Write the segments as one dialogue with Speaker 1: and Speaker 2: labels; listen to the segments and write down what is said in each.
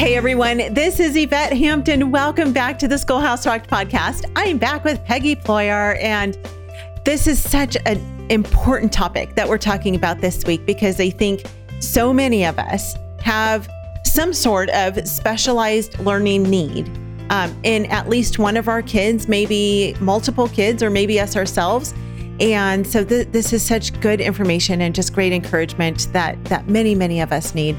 Speaker 1: Hey everyone, this is Yvette Hampton. Welcome back to the Schoolhouse Rocked podcast. I am back with Peggy Ployer, and this is such an important topic that we're talking about this week because I think so many of us have some sort of specialized learning need um, in at least one of our kids, maybe multiple kids, or maybe us ourselves. And so th- this is such good information and just great encouragement that that many, many of us need.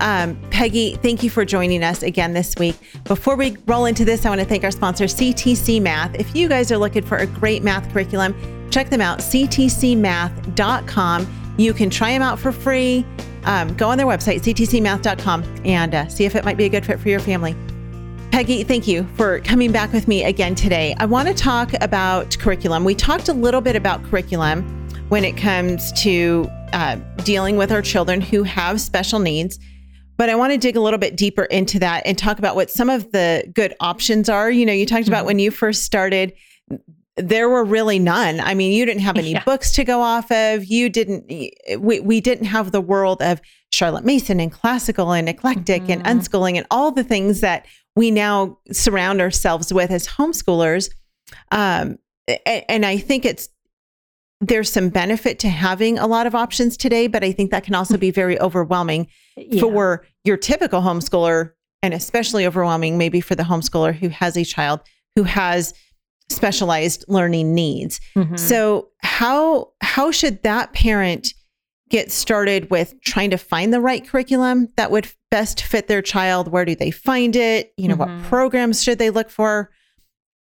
Speaker 1: Um, Peggy, thank you for joining us again this week. Before we roll into this, I want to thank our sponsor, CTC Math. If you guys are looking for a great math curriculum, check them out, ctcmath.com. You can try them out for free. Um, go on their website, ctcmath.com, and uh, see if it might be a good fit for your family. Peggy, thank you for coming back with me again today. I want to talk about curriculum. We talked a little bit about curriculum when it comes to uh, dealing with our children who have special needs. But I want to dig a little bit deeper into that and talk about what some of the good options are. You know, you talked about mm-hmm. when you first started, there were really none. I mean, you didn't have any yeah. books to go off of. You didn't, we, we didn't have the world of Charlotte Mason and classical and eclectic mm-hmm. and unschooling and all the things that we now surround ourselves with as homeschoolers. Um, and, and I think it's there's some benefit to having a lot of options today, but I think that can also be very overwhelming yeah. for your typical homeschooler, and especially overwhelming maybe for the homeschooler who has a child who has specialized learning needs. Mm-hmm. So how how should that parent get started with trying to find the right curriculum that would best fit their child? Where do they find it? You know, mm-hmm. what programs should they look for?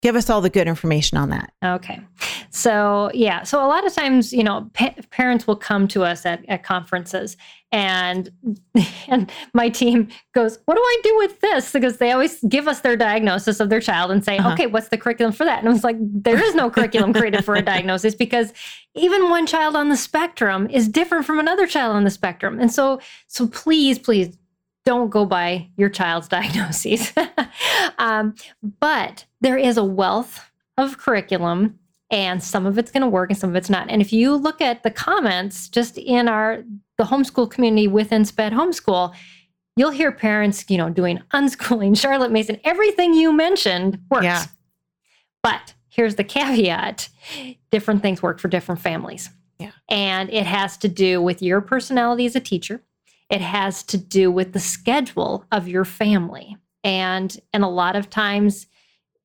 Speaker 1: Give us all the good information on that.
Speaker 2: Okay. So, yeah. So, a lot of times, you know, pa- parents will come to us at, at conferences and and my team goes, "What do I do with this?" Because they always give us their diagnosis of their child and say, uh-huh. "Okay, what's the curriculum for that?" And I was like, "There is no curriculum created for a diagnosis because even one child on the spectrum is different from another child on the spectrum." And so, so please, please don't go by your child's diagnoses. um, but there is a wealth of curriculum and some of it's going to work and some of it's not. And if you look at the comments just in our the homeschool community within SPED Homeschool, you'll hear parents, you know, doing unschooling, Charlotte Mason, everything you mentioned works. Yeah. But here's the caveat different things work for different families.
Speaker 1: Yeah.
Speaker 2: And it has to do with your personality as a teacher it has to do with the schedule of your family. And and a lot of times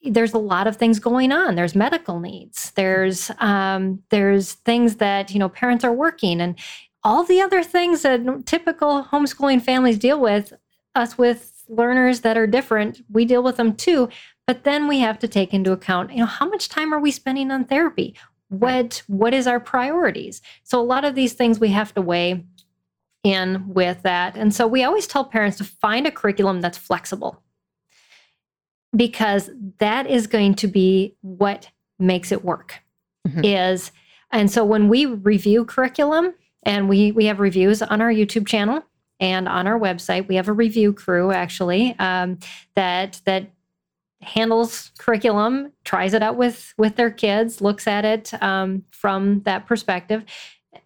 Speaker 2: there's a lot of things going on. There's medical needs. There's um, there's things that you know parents are working, and all the other things that typical homeschooling families deal with. Us with learners that are different, we deal with them too. But then we have to take into account, you know, how much time are we spending on therapy? What what is our priorities? So a lot of these things we have to weigh in with that. And so we always tell parents to find a curriculum that's flexible because that is going to be what makes it work. Mm-hmm. Is and so when we review curriculum and we we have reviews on our YouTube channel and on our website, we have a review crew actually um, that that handles curriculum, tries it out with with their kids, looks at it um, from that perspective,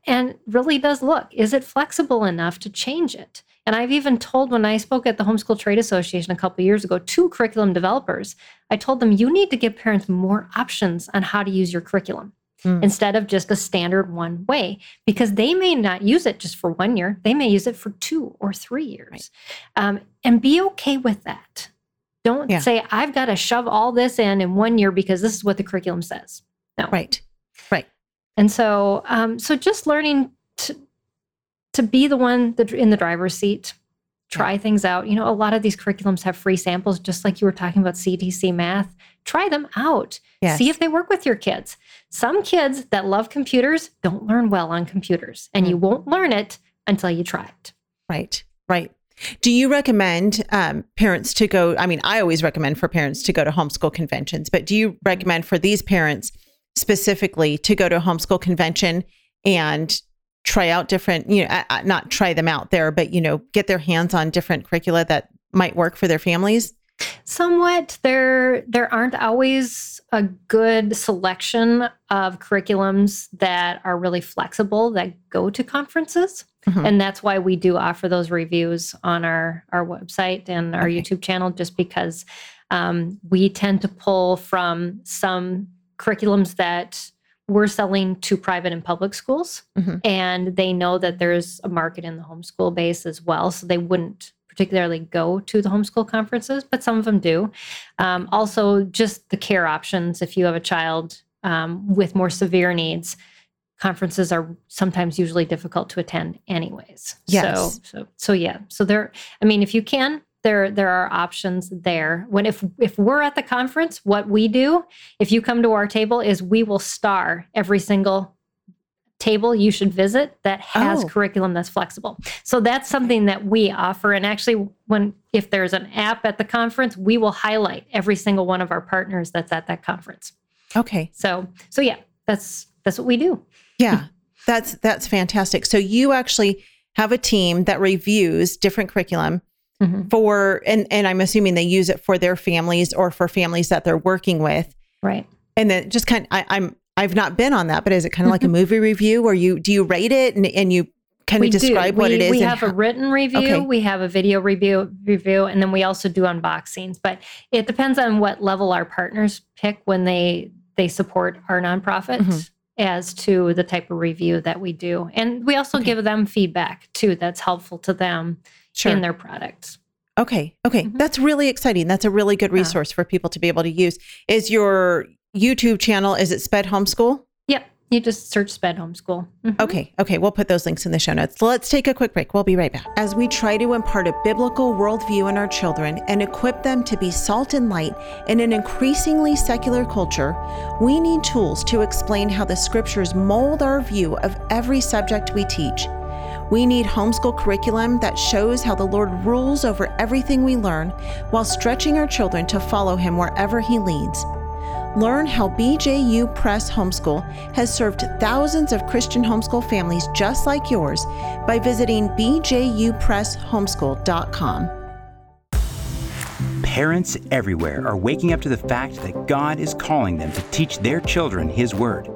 Speaker 2: and really does look is it flexible enough to change it and i've even told when i spoke at the homeschool trade association a couple years ago to curriculum developers i told them you need to give parents more options on how to use your curriculum mm. instead of just a standard one way because they may not use it just for one year they may use it for two or three years right. um, and be okay with that don't yeah. say i've got to shove all this in in one year because this is what the curriculum says no
Speaker 1: right right
Speaker 2: and so, um, so just learning to to be the one that in the driver's seat, try yeah. things out. You know, a lot of these curriculums have free samples, just like you were talking about CTC math. Try them out. Yes. See if they work with your kids. Some kids that love computers don't learn well on computers, and mm you won't learn it until you try it.
Speaker 1: Right. Right. Do you recommend um, parents to go? I mean, I always recommend for parents to go to homeschool conventions, but do you recommend for these parents specifically to go to a homeschool convention and try out different, you know, not try them out there, but, you know, get their hands on different curricula that might work for their families?
Speaker 2: Somewhat. There there aren't always a good selection of curriculums that are really flexible that go to conferences. Mm-hmm. And that's why we do offer those reviews on our, our website and our okay. YouTube channel, just because um, we tend to pull from some curriculums that we're selling to private and public schools. Mm-hmm. And they know that there's a market in the homeschool base as well. So they wouldn't particularly go to the homeschool conferences, but some of them do. Um, also, just the care options if you have a child um, with more severe needs. Conferences are sometimes usually difficult to attend, anyways.
Speaker 1: Yes.
Speaker 2: So, so, so yeah. So there. I mean, if you can, there there are options there. When if if we're at the conference, what we do, if you come to our table, is we will star every single table you should visit that has oh. curriculum that's flexible. So that's something that we offer. And actually, when if there's an app at the conference, we will highlight every single one of our partners that's at that conference.
Speaker 1: Okay.
Speaker 2: So so yeah, that's that's what we do.
Speaker 1: Yeah. That's that's fantastic. So you actually have a team that reviews different curriculum mm-hmm. for and and I'm assuming they use it for their families or for families that they're working with.
Speaker 2: Right.
Speaker 1: And then just kind of, I, I'm I've not been on that, but is it kind of like a mm-hmm. movie review where you do you rate it and, and you kind we of describe
Speaker 2: do.
Speaker 1: what
Speaker 2: we,
Speaker 1: it is?
Speaker 2: We have how, a written review, okay. we have a video review review, and then we also do unboxings. But it depends on what level our partners pick when they they support our nonprofit mm-hmm. as to the type of review that we do. And we also okay. give them feedback too that's helpful to them sure. in their products.
Speaker 1: Okay. Okay. Mm-hmm. That's really exciting. That's a really good resource yeah. for people to be able to use. Is your YouTube channel, is it Sped Homeschool?
Speaker 2: Yep. You just search Sped Homeschool.
Speaker 1: Mm-hmm. Okay. Okay. We'll put those links in the show notes. Let's take a quick break. We'll be right back. As we try to impart a biblical worldview in our children and equip them to be salt and light in an increasingly secular culture, we need tools to explain how the scriptures mold our view of every subject we teach. We need homeschool curriculum that shows how the Lord rules over everything we learn while stretching our children to follow Him wherever He leads. Learn how BJU Press Homeschool has served thousands of Christian homeschool families just like yours by visiting bjupresshomeschool.com.
Speaker 3: Parents everywhere are waking up to the fact that God is calling them to teach their children His Word.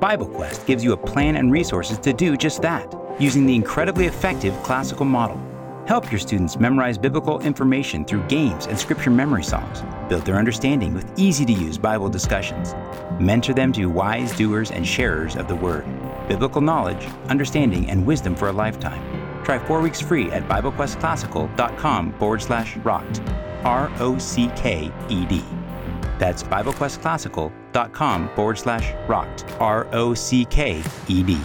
Speaker 3: Bible Quest gives you a plan and resources to do just that using the incredibly effective classical model. Help your students memorize biblical information through games and scripture memory songs. Build their understanding with easy to use Bible discussions. Mentor them to wise doers and sharers of the Word. Biblical knowledge, understanding, and wisdom for a lifetime. Try four weeks free at BibleQuestClassical.com forward slash rocked. R O C K E D. That's BibleQuestClassical.com forward slash rocked. R O C K E D.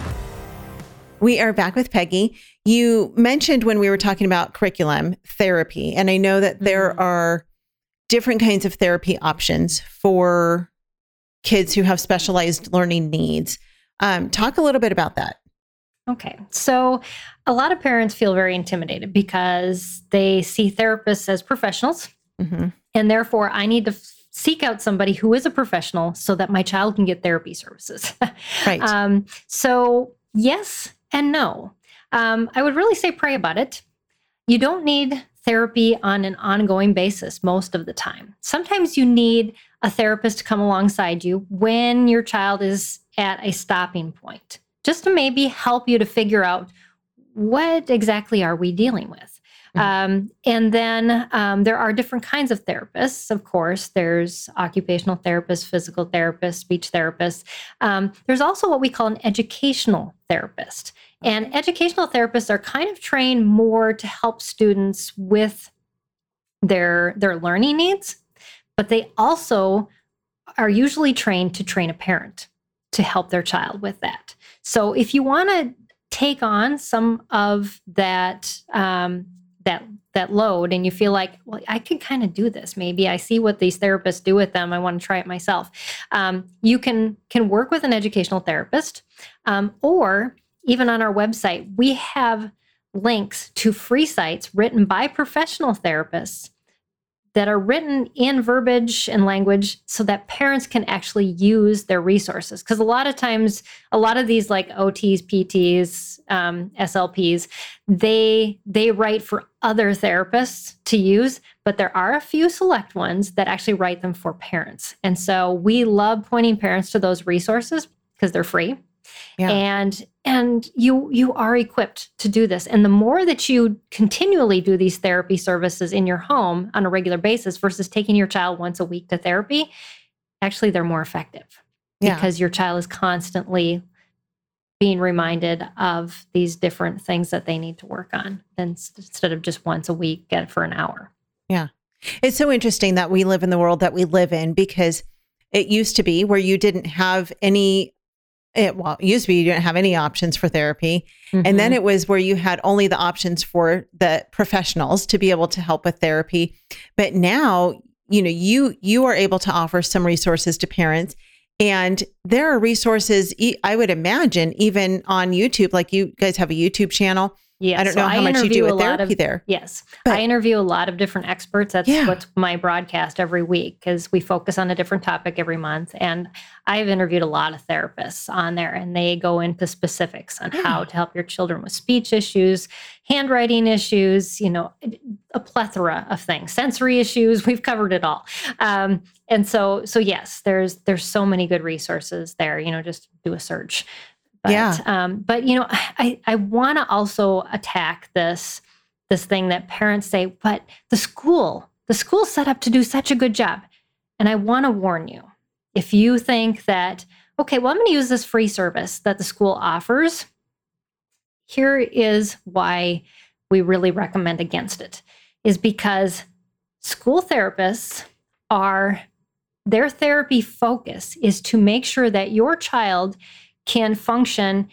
Speaker 1: We are back with Peggy. You mentioned when we were talking about curriculum therapy, and I know that there mm-hmm. are different kinds of therapy options for kids who have specialized learning needs. Um, talk a little bit about that.
Speaker 2: Okay. So, a lot of parents feel very intimidated because they see therapists as professionals. Mm-hmm. And therefore, I need to f- seek out somebody who is a professional so that my child can get therapy services.
Speaker 1: right.
Speaker 2: Um, so, yes, and no. Um, I would really say pray about it. You don't need therapy on an ongoing basis most of the time. Sometimes you need a therapist to come alongside you when your child is at a stopping point, just to maybe help you to figure out what exactly are we dealing with. Mm-hmm. Um, and then um, there are different kinds of therapists, of course. There's occupational therapists, physical therapists, speech therapists. Um, there's also what we call an educational therapist. And educational therapists are kind of trained more to help students with their, their learning needs, but they also are usually trained to train a parent to help their child with that. So if you want to take on some of that um, that that load and you feel like well i could kind of do this. Maybe i see what these therapists do with them. I want to try it myself. Um, you can can work with an educational therapist um, or even on our website we have links to free sites written by professional therapists that are written in verbiage and language so that parents can actually use their resources. Because a lot of times, a lot of these like OTs, PTs, um, SLPs, they they write for other therapists to use, but there are a few select ones that actually write them for parents. And so we love pointing parents to those resources because they're free yeah. and and you you are equipped to do this and the more that you continually do these therapy services in your home on a regular basis versus taking your child once a week to therapy actually they're more effective yeah. because your child is constantly being reminded of these different things that they need to work on instead of just once a week get for an hour
Speaker 1: yeah it's so interesting that we live in the world that we live in because it used to be where you didn't have any it well it used to be you didn't have any options for therapy mm-hmm. and then mm-hmm. it was where you had only the options for the professionals to be able to help with therapy but now you know you you are able to offer some resources to parents and there are resources i would imagine even on youtube like you guys have a youtube channel Yes. I don't know so how much you do with therapy
Speaker 2: of,
Speaker 1: there.
Speaker 2: Yes. But, I interview a lot of different experts. That's yeah. what's my broadcast every week because we focus on a different topic every month. And I've interviewed a lot of therapists on there and they go into specifics on yeah. how to help your children with speech issues, handwriting issues, you know, a plethora of things, sensory issues. We've covered it all. Um, and so, so yes, there's there's so many good resources there. You know, just do a search. But, yeah. Um, but you know, I I want to also attack this this thing that parents say, but the school, the school's set up to do such a good job. And I want to warn you, if you think that, okay, well, I'm going to use this free service that the school offers, here is why we really recommend against it, is because school therapists are their therapy focus is to make sure that your child can function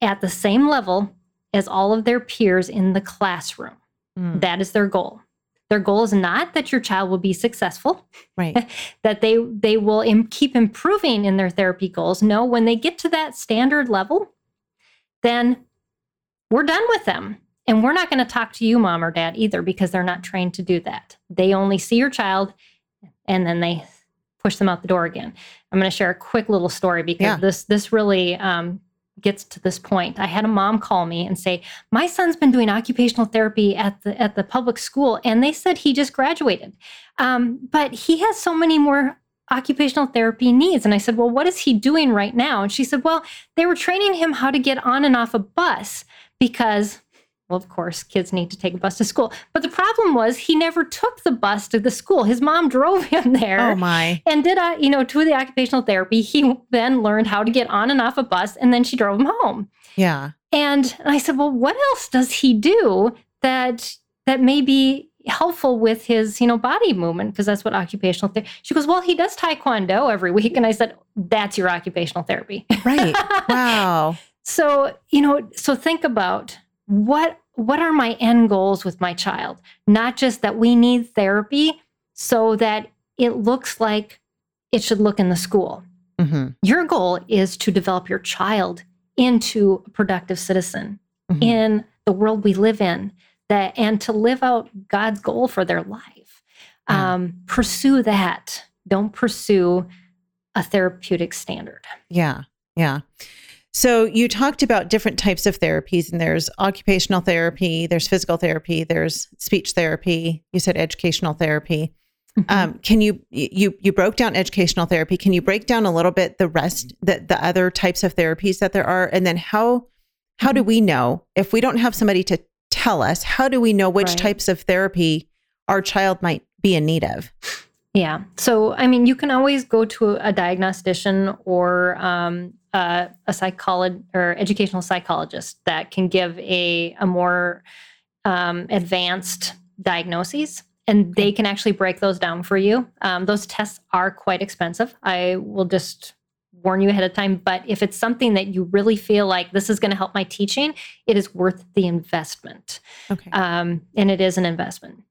Speaker 2: at the same level as all of their peers in the classroom. Mm. That is their goal. Their goal is not that your child will be successful,
Speaker 1: right?
Speaker 2: that they they will Im- keep improving in their therapy goals. No, when they get to that standard level, then we're done with them. And we're not going to talk to you, mom or dad, either, because they're not trained to do that. They only see your child and then they push them out the door again. I'm going to share a quick little story because yeah. this this really um, gets to this point. I had a mom call me and say, "My son's been doing occupational therapy at the at the public school, and they said he just graduated, um, but he has so many more." occupational therapy needs and i said well what is he doing right now and she said well they were training him how to get on and off a bus because well, of course, kids need to take a bus to school. But the problem was he never took the bus to the school. His mom drove him there.
Speaker 1: Oh my!
Speaker 2: And did a you know to the occupational therapy. He then learned how to get on and off a bus, and then she drove him home.
Speaker 1: Yeah.
Speaker 2: And I said, well, what else does he do that that may be helpful with his you know body movement because that's what occupational therapy. She goes, well, he does taekwondo every week, and I said, that's your occupational therapy.
Speaker 1: Right. Wow.
Speaker 2: so you know, so think about what what are my end goals with my child? Not just that we need therapy so that it looks like it should look in the school. Mm-hmm. your goal is to develop your child into a productive citizen mm-hmm. in the world we live in that and to live out god's goal for their life. Um, pursue that. Don't pursue a therapeutic standard.
Speaker 1: Yeah. Yeah so you talked about different types of therapies, and there's occupational therapy, there's physical therapy, there's speech therapy. You said educational therapy. Mm-hmm. Um, can you you you broke down educational therapy? Can you break down a little bit the rest the the other types of therapies that there are, and then how how do mm-hmm. we know if we don't have somebody to tell us? How do we know which right. types of therapy our child might be in need of?
Speaker 2: Yeah. So, I mean, you can always go to a diagnostician or um, a, a psychologist or educational psychologist that can give a, a more um, advanced diagnoses and they can actually break those down for you. Um, those tests are quite expensive. I will just warn you ahead of time. But if it's something that you really feel like this is going to help my teaching, it is worth the investment. Okay. Um, and it is an investment.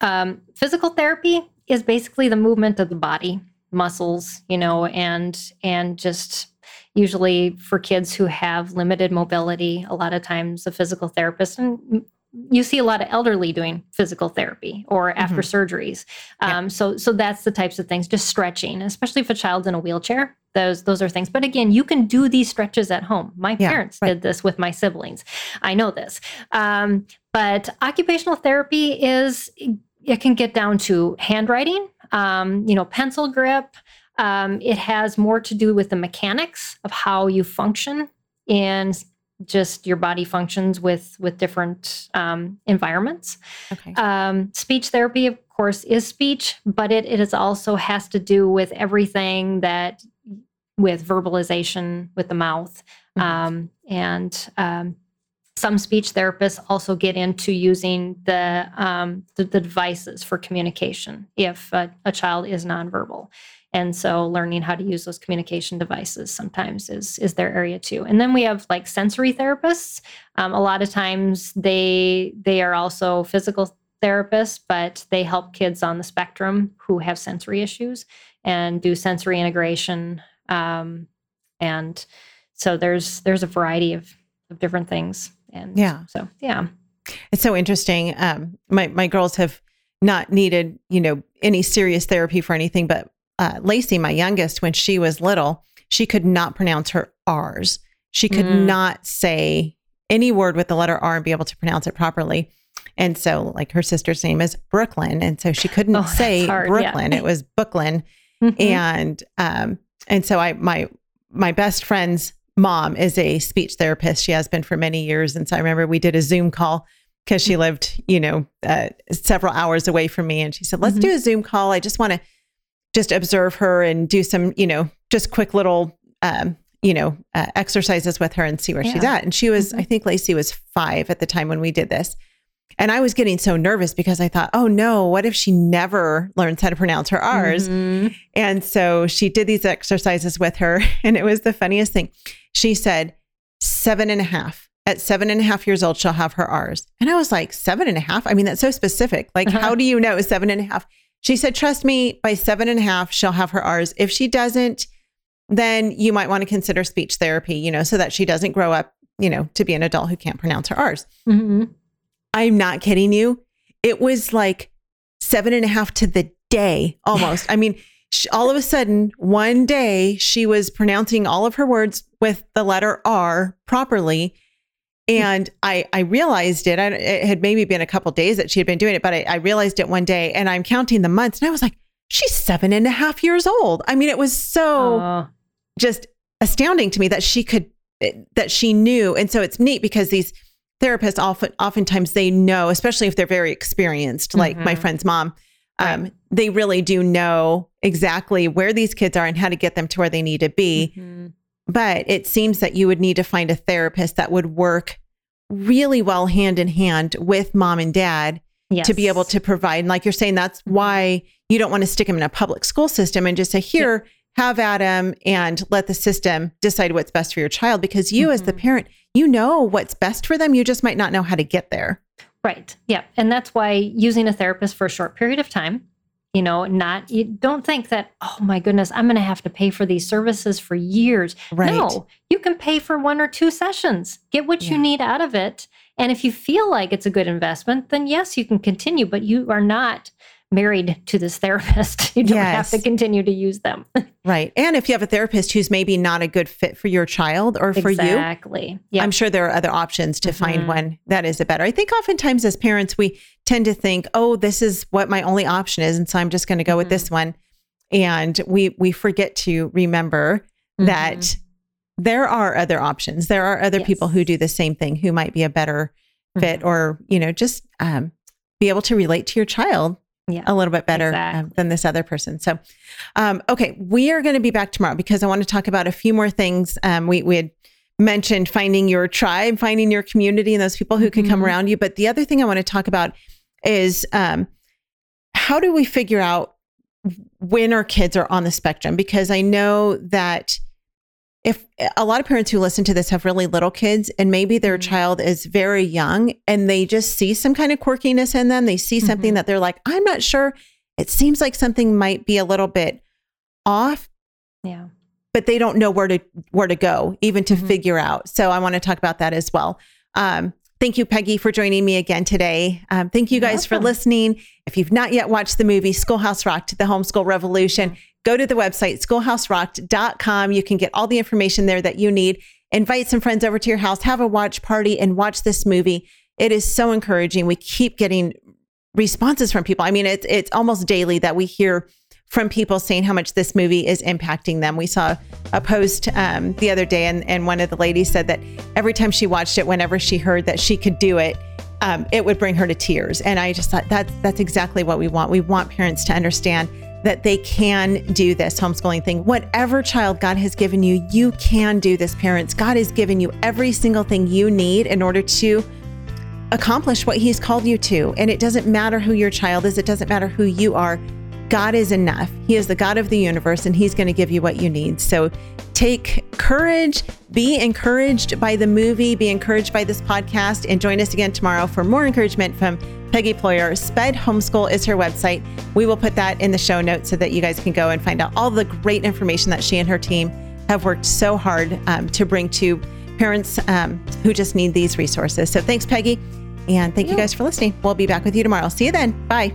Speaker 2: Um, physical therapy is basically the movement of the body, muscles, you know, and and just usually for kids who have limited mobility, a lot of times a physical therapist and you see a lot of elderly doing physical therapy or after
Speaker 1: Mhm.
Speaker 2: surgeries.
Speaker 1: Yeah.
Speaker 2: Um, So so that's the types of things. Just stretching, especially if a child's in a wheelchair. Those those are things. But again, you can do these stretches at home. My
Speaker 1: Yeah,
Speaker 2: parents
Speaker 1: right.
Speaker 2: did this with my siblings. I know this. Um, but occupational therapy is it can get down to handwriting, um, you know, pencil grip. Um, it has more to do with the mechanics of how you function and just your body functions with with different um, environments.
Speaker 1: Okay.
Speaker 2: Um, speech therapy, of course, is speech, but it, it is also has to do with everything that with verbalization with the mouth.
Speaker 1: Mhm.
Speaker 2: Um, and um, some speech therapists also get into using the, um, the, the devices for communication if a, a child is nonverbal. And so learning how to use those communication devices sometimes is is their area too. And then we have like sensory therapists. Um, a lot of times they they are also physical therapists, but they help kids on the spectrum who have sensory issues and do sensory integration. Um, and so there's there's a variety of, of different things. And
Speaker 1: Yeah.
Speaker 2: so yeah.
Speaker 1: It's so interesting. Um, my my girls have not needed, you know, any serious therapy for anything, but uh, Lacey, my youngest, when she was little, she could not pronounce her R's. She could
Speaker 2: Mm.
Speaker 1: not say any word with the letter R and be able to pronounce it properly. And so, like her sister's name is Brooklyn, and so she couldn't
Speaker 2: Oh,
Speaker 1: say
Speaker 2: hard, yeah.
Speaker 1: Brooklyn; it was Brooklyn.
Speaker 2: Mhm.
Speaker 1: and um and so i my my best friend's mom is a speech therapist she has been for many years and so i remember we did a zoom call because she lived you know uh, several hours away from me and she said let's
Speaker 2: Mhm.
Speaker 1: do a zoom call i just want to just observe her and do some you know just quick little um you know uh, exercises with her and see where she's at and she was
Speaker 2: Mhm.
Speaker 1: i think lacey was five at the time when we did this and i was getting so nervous because i thought oh no what if she never learns how to pronounce her r's
Speaker 2: Mhm.
Speaker 1: and so she did these exercises with her. And it was the funniest thing. She said, seven and a half. At seven and a half years old, she'll have her R's. And I was like, seven and a half? I mean, that's so specific. Like,
Speaker 2: Uh-huh.
Speaker 1: how do you know seven and a half? She said, trust me, by seven and a half, she'll have her R's. If she doesn't, then you might want to consider speech therapy, you know, so that she doesn't grow up, you know, to be an adult who can't pronounce her R's.
Speaker 2: Mhm.
Speaker 1: I'm not kidding you. It was like seven and a half to the day almost. I mean, sh all of a sudden, one day she was pronouncing all of her words with the letter R properly. And I, I realized it. I, it had maybe been a couple days that she had been doing it, but I, I realized it one day and I'm counting the months and I was like, she's seven and a half years old. I mean, it was so
Speaker 2: Oh,
Speaker 1: just astounding to me that she could that she knew and so it's neat because these therapists often oftentimes they know especially if they're very experienced like my
Speaker 2: Mhm.
Speaker 1: friend's mom um,
Speaker 2: Right.
Speaker 1: they really do know exactly where these kids are and how to get them to where they need to be
Speaker 2: mhm.
Speaker 1: But it seems that you would need to find a therapist that would work really well hand in hand with mom and dad to be able to provide. And like you're saying, that's
Speaker 2: Mhm.
Speaker 1: why you don't want to stick them in a public school system and just say, here, have at them and let the system decide what's best for your child. Because you, as the
Speaker 2: Mhm.
Speaker 1: parent, you know what's best for them. You just might not know how to get there.
Speaker 2: Right. Yeah. And that's why using a therapist for a short period of time, you know, not, you don't think that, oh my goodness, I'm going to have to pay for these services for years.
Speaker 1: Right.
Speaker 2: No, you can pay for one or two sessions, get what
Speaker 1: Yeah.
Speaker 2: you need out of it. And if you feel like it's a good investment, then yes, you can continue, but you are not married to this therapist. You don't have to continue to use them.
Speaker 1: Right. And if you have a therapist who's maybe not a good fit for your child or for you,
Speaker 2: exactly. Yeah.
Speaker 1: I'm sure there are other options to find
Speaker 2: Mhm.
Speaker 1: one that is a better. I think oftentimes as parents, we tend to think, oh, this is what my only option is. And so I'm just going to go with
Speaker 2: Mhm.
Speaker 1: this one. And we we forget to remember that
Speaker 2: Mhm.
Speaker 1: there are other options. There are other people who do the same thing who might be a better fit
Speaker 2: Mhm.
Speaker 1: or, you know, just um, be able to relate to your child
Speaker 2: Yeah.
Speaker 1: a little bit better um, than this other person. So, um, okay, we are going to be back tomorrow because I want to talk about a few more things. Um, we we had mentioned finding your tribe, finding your community, and those people who can come
Speaker 2: Mhm.
Speaker 1: around you. But the other thing I want to talk about is um, how do we figure out when our kids are on the spectrum? Because I know that if a lot of parents who listen to this have really little kids and maybe their
Speaker 2: Mhm.
Speaker 1: child is very young and they just see some kind of quirkiness in them, they see something
Speaker 2: Mhm.
Speaker 1: that they're like, I'm not sure. It seems like something might be a little bit off,
Speaker 2: Yeah.
Speaker 1: but they don't know where to where to go even to
Speaker 2: Mhm.
Speaker 1: figure out. So I want to talk about that as well. Um, Thank you, Peggy, for joining me again today. Um, thank you guys for listening. If you've not yet watched the movie Schoolhouse Rocked, The Homeschool Revolution, go to the website schoolhouserocked.com. You can get all the information there that you need. Invite some friends over to your house, have a watch party, and watch this movie. It is so encouraging. We keep getting responses from people. I mean, it's it's almost daily that we hear from people saying how much this movie is impacting them. We saw a post um, the other day, and, and one of the ladies said that every time she watched it, whenever she heard that she could do it, um, it would bring her to tears. And I just thought that that's exactly what we want. We want parents to understand that they can do this homeschooling thing. Whatever child God has given you, you can do this, parents. God has given you every single thing you need in order to accomplish what He's called you to. And it doesn't matter who your child is, it doesn't matter who you are. God is enough. He is the God of the universe, and He's going to give you what you need. So take courage, be encouraged by the movie, be encouraged by this podcast, and join us again tomorrow for more encouragement from Peggy Ployer. Sped Homeschool is her website. We will put that in the show notes so that you guys can go and find out all the great information that she and her team have worked so hard um, to bring to parents um, who just need these resources. So thanks, Peggy. And thank you guys for listening. We'll be back with you tomorrow. See you then. Bye.